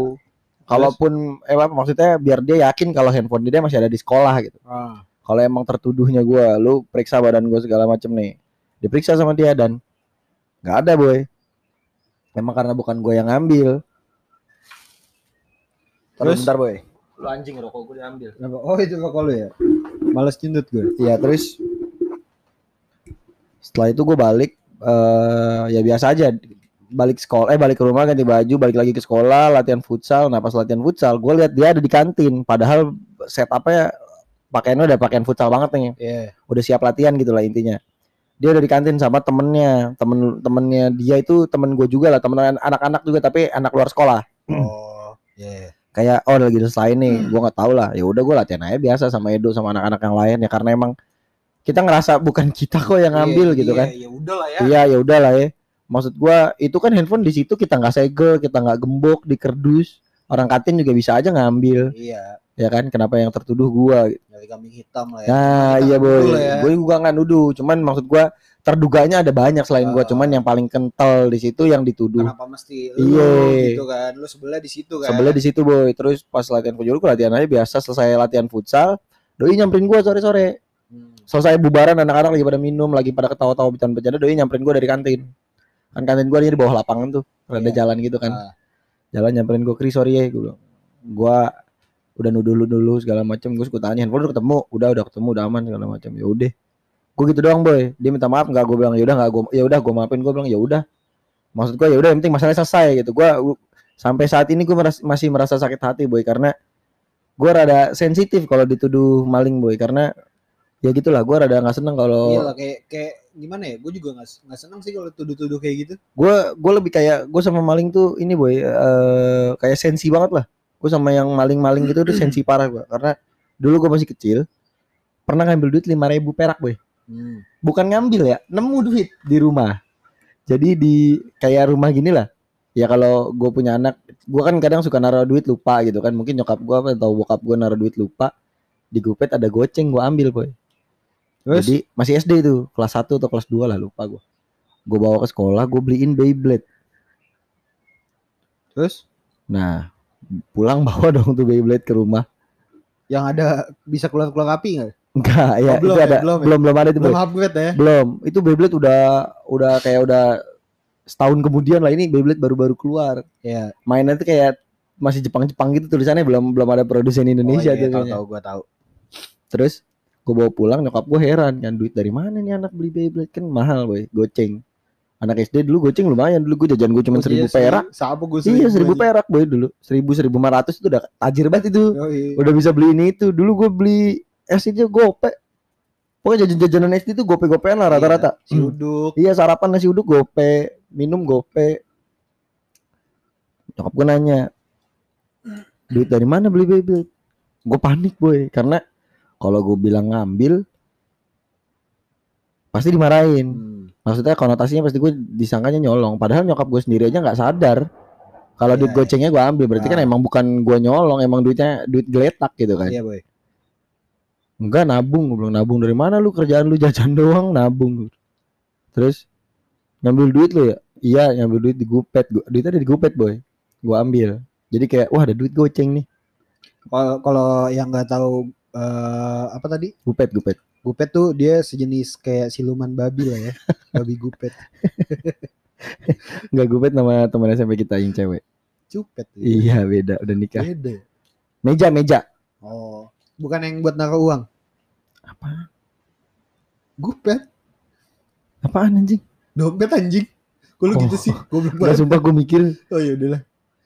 kalaupun eh apa maksudnya biar dia yakin kalau handphone dia masih ada di sekolah gitu. Ah, kalau emang tertuduhnya gue lu periksa badan gue segala macem nih. Diperiksa sama dia dan. Nggak ada boy emang karena bukan gue yang ngambil. Terus? bentar boy. Lu anjing rokok gue diambil? Oh itu rokok lu ya. Males cindut gue. Iya terus? Setelah itu gue balik eh ya biasa aja. Balik sekolah eh balik ke rumah ganti baju balik lagi ke sekolah latihan futsal. Nah pas latihan futsal gue lihat dia ada di kantin. Padahal setupnya pakaiannya udah pakaian futsal banget nih. Iya. udah siap latihan gitu lah intinya dia udah di kantin sama temennya temen temennya dia itu temen gue juga lah temen anak-anak juga tapi anak luar sekolah Oh. Iya. kayak oh lagi selesai nih gue nggak tahu lah ya udah gue latihan aja biasa sama Edo sama anak-anak yang lain ya karena emang kita ngerasa bukan kita kok yang ngambil Iya, gitu iya, kan Ya udah lah ya. iya ya udah lah ya maksud gua itu kan handphone di situ kita nggak segel kita nggak gembok di kerdus orang kantin juga bisa aja ngambil Iya. Ya kan kenapa yang tertuduh gua Nyari kambing hitam lah ya. nah iya boy ya. gue juga nggak nuduh cuman maksud gua terduganya ada banyak selain gua Ah. cuman yang paling kental di situ yang dituduh Kenapa mesti lu Iya. gitu kan? Lu sebelah di situ kan. sebelah di situ boy terus pas latihan futsal gua latihan aja biasa selesai latihan futsal doi nyamperin gua sore sore Hmm. selesai bubaran anak-anak lagi pada minum lagi pada ketawa-tawa bercanda-bercanda doi nyamperin gua dari kantin kan kantin gua di bawah lapangan tuh ada Iya. jalan gitu kan Ah. jalan nyamperin gua Kris sorry ya gua gua udah nuduh lu dulu segala macem gue suka tanya handphone udah ketemu? Udah udah ketemu udah aman segala macam ya udah. Gue gitu doang boy. Dia minta maaf nggak gue bilang ya udah nggak gue ya udah gue maafin gue bilang ya udah. Maksud gue ya udah yang penting masalahnya selesai gitu. Gue sampai saat ini gue masih merasa sakit hati boy karena gue rada sensitif kalau dituduh maling boy. Karena ya gitulah gue rada nggak seneng kalau Iya kayak kayak gimana ya? Gue juga nggak nggak senang sih kalau tuduh-tuduh kayak gitu. gue gue lebih kayak gue sama maling tuh ini boy eh kayak sensi banget lah gue sama yang maling-maling gitu udah sensi parah gue karena dulu gue masih kecil pernah ngambil duit lima ribu perak boy. Hmm. bukan ngambil ya nemu duit di rumah. Jadi di kayak rumah gini lah. Ya kalau gue punya anak gue kan kadang suka naruh duit lupa gitu kan. Mungkin nyokap gue atau bokap gue naruh duit lupa di gopet ada goceng gue ambil boy. Terus? jadi masih SD itu kelas 1 atau kelas 2 lah lupa gue gue bawa ke sekolah gue beliin Beyblade. Terus? Nah, pulang bawa dong tuh Beyblade ke rumah. yang ada bisa keluar-keluar api nggak? Enggak, ya, Oh, belum itu ya, ada belum belum ya? belum, ada itu, Belum Boy. upgrade ya? Belum. Itu Beyblade udah udah kayak udah setahun kemudian lah ini Beyblade baru-baru keluar. Iya. Mainnya tuh kayak masih Jepang-Jepang gitu tulisannya belum belum ada produsen Indonesia oh, iya, tuh tahu tahu gua tahu. Terus gue bawa pulang nyokap gue heran kan duit dari mana nih anak beli Beyblade kan mahal boy goceng anak SD dulu goceng lumayan dulu gue jajan gue cuma Oh, seribu iya perak. Siapa gue iya seribu perak boy dulu. Seribu seribu lima ratus itu udah tajir banget itu. Oh, iya. udah bisa beli ini itu. Dulu gue beli es itu gope. Pokoknya jajan-jajanan SD itu gope-gopean lah rata-rata. Si Hmm. uduk. iya sarapan nasi uduk gope minum gope. Nyokap gue nanya duit dari mana beli Beyblade gue panik boy karena kalau gue bilang ngambil pasti dimarahin. Hmm. Maksudnya konotasinya pasti gue disangkanya nyolong padahal nyokap gue sendiri aja nggak sadar kalau Iya, duit iya. gocengnya gue ambil berarti kan Ah. emang bukan gue nyolong emang duitnya duit geletak gitu kan Iya, boy. Enggak nabung, gue bilang nabung dari mana lu kerjaan lu jajan doang nabung. Terus ngambil duit lu ya? Iya, ngambil duit di Gopet. Gua- Duitnya ada di Gopet, boy. Gua ambil. Jadi kayak wah ada duit goceng nih. Kalau yang nggak tahu eh, apa tadi? Gupet, gupet. Gupet tuh dia sejenis kayak siluman babi lah ya. babi gupet. Enggak gupet nama teman SMP kita yang cewek. Cupet. tuh. Iya, beda, udah nikah. Beda. Meja, meja. Oh, bukan yang buat naruh uang. Apa? Gupet. Apaan anjing? Dompet anjing. Kok lu Oh. gitu sih? Enggak banget. sumpah gue mikir Oh iya udahlah.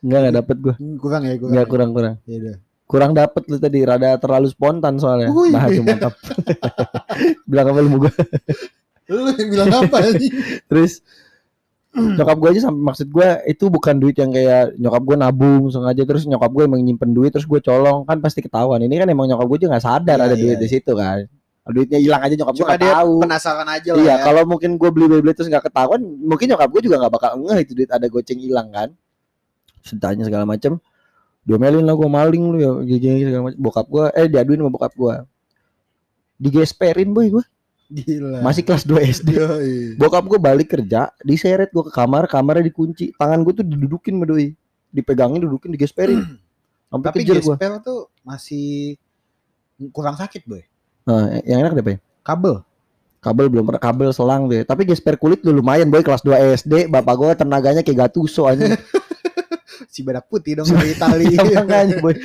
enggak enggak dapet gue. Kurang ya, kurang. Enggak ya. kurang-kurang. Ya udah. Kurang dapet lu tadi rada terlalu spontan soalnya. Iya. Bahasa mantap. Bilang apa lu gue? Lu yang bilang apa anjing? Terus nyokap gue aja sampai maksud gue itu bukan duit yang kayak nyokap gue nabung sengaja terus nyokap gue emang nyimpen duit terus gue colong kan pasti ketahuan ini kan emang nyokap gue juga nggak sadar Iya, ada iya, duit di iya. situ kan duitnya hilang aja nyokap gue nggak dia tahu penasaran aja lah iya ya. kalau mungkin gue beli beli terus nggak ketahuan mungkin nyokap gue juga nggak bakal ngeh itu duit ada goceng hilang kan Terus segala macem diomelin lah gue maling lu ya gini segala macem bokap gue eh diaduin sama bokap gue digesperin boy gue Gila. masih kelas 2 SD Yoi. Bokap gue balik kerja, diseret gue ke kamar, kamarnya dikunci, tangan gue tuh didudukin sama doi, dipegangin, dudukin, digesperin, sampai Tapi gue. gesper tuh masih kurang sakit boy. Nah, yang enak deh, Pak. Kabel. Kabel belum pernah kabel selang deh. Tapi gesper kulit tuh lumayan boy kelas 2 SD, bapak gue tenaganya kayak Gattuso aja. Si badak putih dong dari Itali. Iya, makanya boy.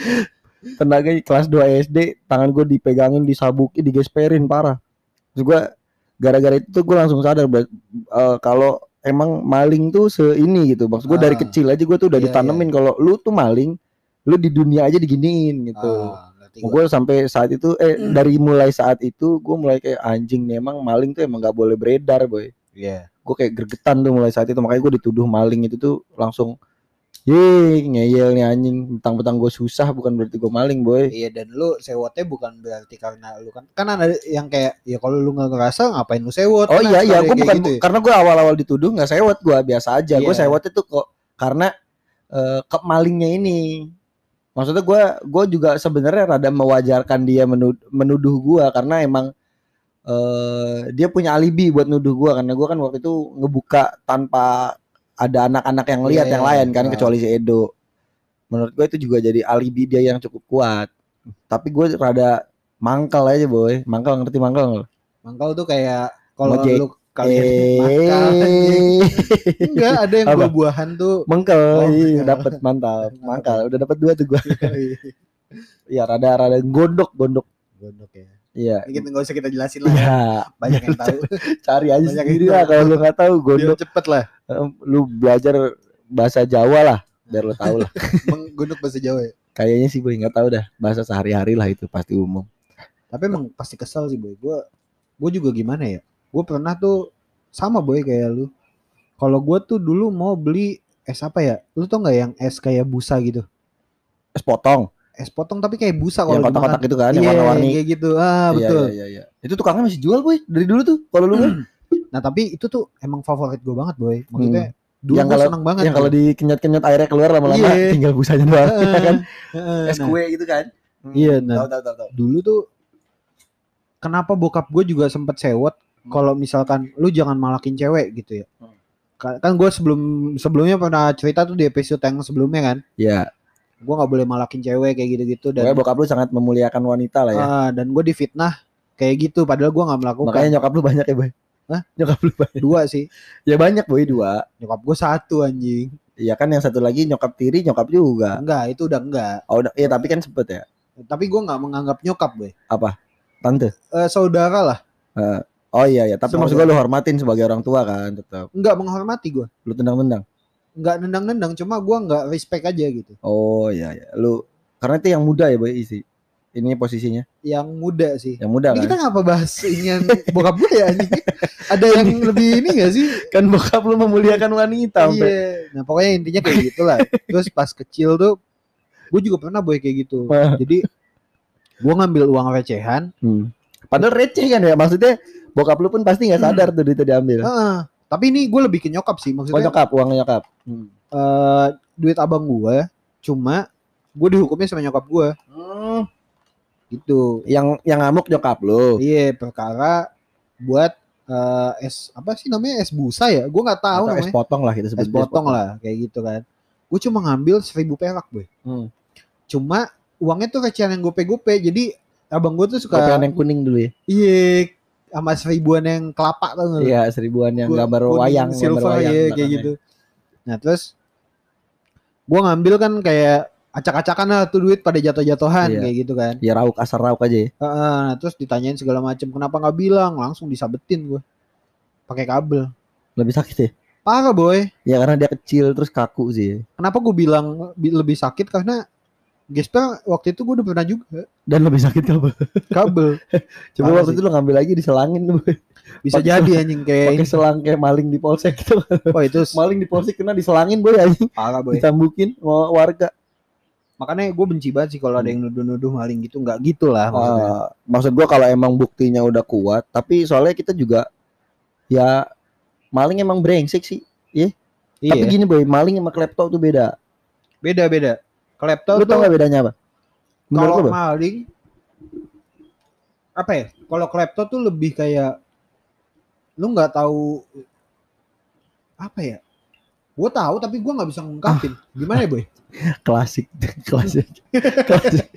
Tenaganya kelas 2 SD, tangan gue dipegangin, disabukin, digesperin parah. Terus gue gara-gara itu tuh gue langsung sadar eh, kalau emang maling tuh seini gitu. Maksud gue dari Ah. kecil aja gue tuh udah Iya, ditanemin kalau lu tuh maling, lu di dunia aja diginiin gitu. Ah, gue sampai saat itu eh dari mulai saat itu gue mulai kayak anjing nih emang maling tuh emang gak boleh beredar boy Iya. gue kayak gregetan tuh mulai saat itu makanya gue dituduh maling itu tuh langsung Ye ngeyel nih anjing. Betang-betang gue susah bukan berarti gue maling boy. Iya dan lu sewotnya bukan berarti karena lu kan kan ada yang kayak ya kalau lu nggak ngerasa ngapain lu sewot? Oh Kan iya iya gue bukan gitu ya. karena gue awal-awal dituduh nggak sewot gue biasa aja. Gue Iya. sewotnya tuh kok karena eh, kemalingnya ini. Maksudnya gue gue juga sebenarnya rada mewajarkan dia menuduh, menuduh gue karena emang eh dia punya alibi buat nuduh gue karena gue kan waktu itu ngebuka tanpa ada anak-anak yang Iya, lihat iya, yang lain iya. kan Ah. kecuali si Edo menurut gue itu juga jadi alibi dia yang cukup kuat tapi gue rada mangkal aja boy mangkal ngerti mangkal nggak? Mangkal tuh kayak kalau lu kalian makan enggak ada yang buah-buahan tuh Mengkel, Oh, iya, iya. dapat mantap, mangkal. Udah dapat dua tuh gua. Iya, rada rada gondok, gondok. gondok ya Iya. ini kita nggak usah kita jelasin lah ya. Iya, banyak yang tahu. Cari aja Banyak sendiri lah kalau lu nggak tahu gondok. cepet lah. Lu belajar bahasa Jawa lah, biar lu tahu lah. Gondok bahasa Jawa ya? Kayaknya sih boy nggak tahu dah. Bahasa sehari-hari lah itu pasti umum. tapi emang pasti kesel sih boy. Gue gue juga gimana ya? Gue pernah tuh sama boy kayak lu. Kalau gue tuh dulu mau beli es apa ya? Lu tau nggak yang es kayak busa gitu? Es potong, es potong tapi kayak busa yang kalau kotak-kotak dimakan. itu kan, yang Iya, warna-warni. kayak gitu ah Iya, betul Iya, iya, iya. Itu tukangnya masih jual boy dari dulu tuh. Kalau lu kan nah tapi itu tuh emang favorit gue banget boy maksudnya dulu Hmm. Yang gue kalau- seneng banget yang kalau dikenyot-kenyot airnya keluar lama-lama Iya. tinggal busanya doang, ya kan? Heeh, Es nah, kue gitu kan. Iya, nah. Tahu tahu tahu tahu. dulu tuh kenapa bokap gue juga sempet sewot kalau misalkan lu jangan malakin cewek gitu ya Hmm. Ka- kan gue sebelum sebelumnya pernah cerita tuh di episode yang sebelumnya kan Iya, gue nggak boleh malakin cewek kayak gitu-gitu dan pokoknya bokap lu sangat memuliakan wanita lah ya. ah, dan gue difitnah kayak gitu padahal gue nggak melakukan Makanya nyokap lu banyak ya, Boy. Hah? Nyokap lu banyak. dua sih Ya banyak, Boy, dua. nyokap gue satu anjing Iya kan yang satu lagi nyokap tiri, nyokap juga. enggak itu udah enggak Oh, udah, iya tapi kan sempet ya. tapi gue nggak menganggap nyokap gue Tante. Eh, saudara lah Oh iya ya, tapi Saudara. maksud gua lu hormatin sebagai orang tua kan, tetap. nggak menghormati gue Lu tendang-tendang. Nggak nendang-nendang cuma gue nggak respect aja gitu Oh iya ya. Lu karena itu yang muda ya, Boy, isi. Ini posisinya. yang muda sih Yang muda Ini kan. kita ngapa bahas ini bokap gue ya anjing? Ada yang lebih ini gak sih? Kan bokap lu memuliakan wanita. Iya. Nah pokoknya intinya kayak gitulah. Terus pas kecil tuh, gue juga pernah boy kayak gitu. Jadi gue ngambil uang recehan. Hmm. Padahal receh kan ya, maksudnya bokap lu pun pasti nggak sadar tuh duitnya diambil. Heeh. Tapi ini gue lebih ke nyokap sih. Oh Maksudnya nyokap, uang nyokap. Hmm. eh, duit abang gue, cuma gue dihukumnya sama nyokap gue. Hmm. Gitu. Yang yang ngamuk nyokap lu. Iya perkara buat eh, es apa sih namanya es busa ya? Gue nggak tahu Atau es namanya. potong lah kita sebut. Es potong lah kayak gitu kan. Gue cuma ngambil seribu perak boy. Hmm. Cuma uangnya tuh recehan yang gope-gope. Jadi abang gue tuh suka Kopian yang kuning dulu ya. iya sama seribuan yang kelapa tau gak lu? Iya, seribuan yang Gua- gambar kuning, wayang, gambar silver wayang ya kayak gitu. Nah terus gua ngambil kan kayak acak-acakan lah tuh duit pada jatuh-jatuhan Iya. kayak gitu kan. Ya rauk asal rauk aja ya. Heeh, nah, terus ditanyain segala macam kenapa nggak bilang langsung disabetin gua pakai kabel. Lebih sakit ya. Parah boy. Ya karena dia kecil terus kaku sih. Kenapa gue bilang bi- lebih sakit karena gesper waktu itu gue udah pernah juga Dan lebih sakit kalau kabel. Coba Parah waktu sih. itu lo ngambil lagi diselangin. Bisa Pakai jadi anjing kayak Pakai selang kayak maling di polsek gitu. oh itu maling di polsek kena diselangin boy anjing. parah boy. Ditambukin sama warga. Makanya gue benci banget sih kalau ada yang nuduh-nuduh maling gitu nggak gitu lah maksudnya. Ah, maksud gua kalau emang buktinya udah kuat, tapi soalnya kita juga ya maling emang brengsek sih. Iya. Tapi gini boy, maling sama klepto tuh beda. beda beda. Klepto Lu tau gak bedanya apa? Menurut kalau maling apa ya? Kalau klepto tuh lebih kayak lu nggak tahu apa ya? Gue tahu tapi gue nggak bisa ngungkapin. Gimana ya boy? klasik, klasik, klasik.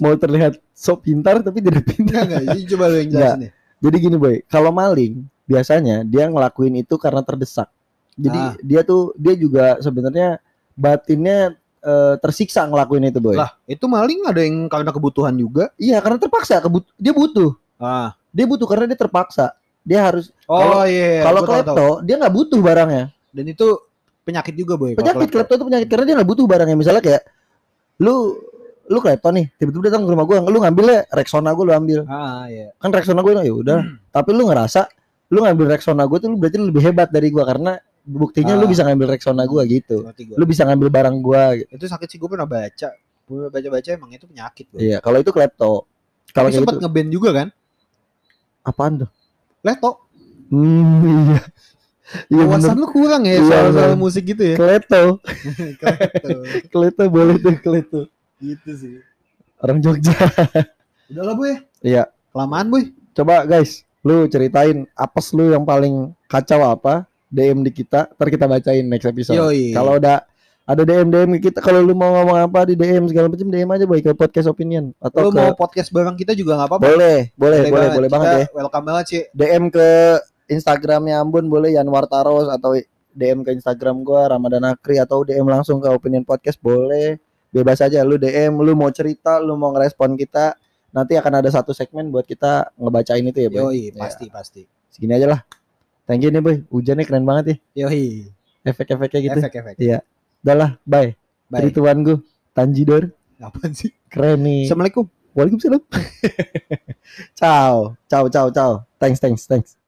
Mau terlihat sok pintar tapi tidak pintar. Enggak enggak. Jadi coba lu yang jelasin ya. Jadi gini boy, kalau maling biasanya dia ngelakuin itu karena terdesak. Jadi Ah. dia tuh dia juga sebenarnya batinnya eh, tersiksa ngelakuin itu boy. Lah, itu maling ada yang karena kebutuhan juga. Iya karena terpaksa, kebut- dia butuh, Ah. dia butuh karena dia terpaksa. Dia harus Oh Kalau- iya. kalau gua tahu, tahu. klepto dia nggak butuh barangnya. dan itu penyakit juga boy. kalau Penyakit klepto. itu penyakit karena dia nggak butuh barangnya. Misalnya kayak lu lu klepto nih, tiba-tiba datang ke rumah gua, lu ngambilnya Rexona gua lu ambil. Ah iya. Kan Rexona gua ya udah, tapi lu ngerasa lu ngambil Rexona gua tuh lu berarti lu lebih hebat dari gua karena buktinya lu Ah. bisa ngambil Rexona gua gitu. Gua. Lu bisa ngambil barang gua gitu. Itu sakit sih gue pernah baca. Gue baca-baca emang itu penyakit boy. Iya, kalau itu klepto. Kalau sempat gitu ngeband juga kan? apaan tuh? Leto. Hmm, iya. Iya Wawasan lu kurang ya Iya, soal, soal musik gitu ya. Kleto, Kleto. kleto boleh tuh kleto. gitu sih. Orang Jogja. Udah lah boy. Iya. Kelamaan boy. Coba guys, lu ceritain apes lu yang paling kacau apa? DM di kita, ntar kita bacain next episode. Yoi. Kalau udah ada DM DM kita, kalau lu mau ngomong apa di DM segala macam DM aja boy ke podcast opinion atau Lu ke mau podcast bareng kita juga nggak apa-apa. boleh, boleh, boleh, boleh banget ya. Kita Welcome banget sih. DM ke Instagramnya Ambon boleh Yanwar Taros atau DM ke Instagram gua Ramadan Akri atau DM langsung ke Opinion Podcast boleh bebas aja lu DM lu mau cerita lu mau ngerespon kita nanti akan ada satu segmen buat kita ngebacain itu ya boy Yoi, pasti pasti. segini aja lah thank you nih boy hujannya keren banget ya Yoi. efek-efeknya gitu Efek-efek. Iya. udah lah bye Bye. Trituan gue Tanjidor Apaan sih? keren nih Assalamualaikum. Waalaikumsalam ciao ciao ciao ciao thanks thanks thanks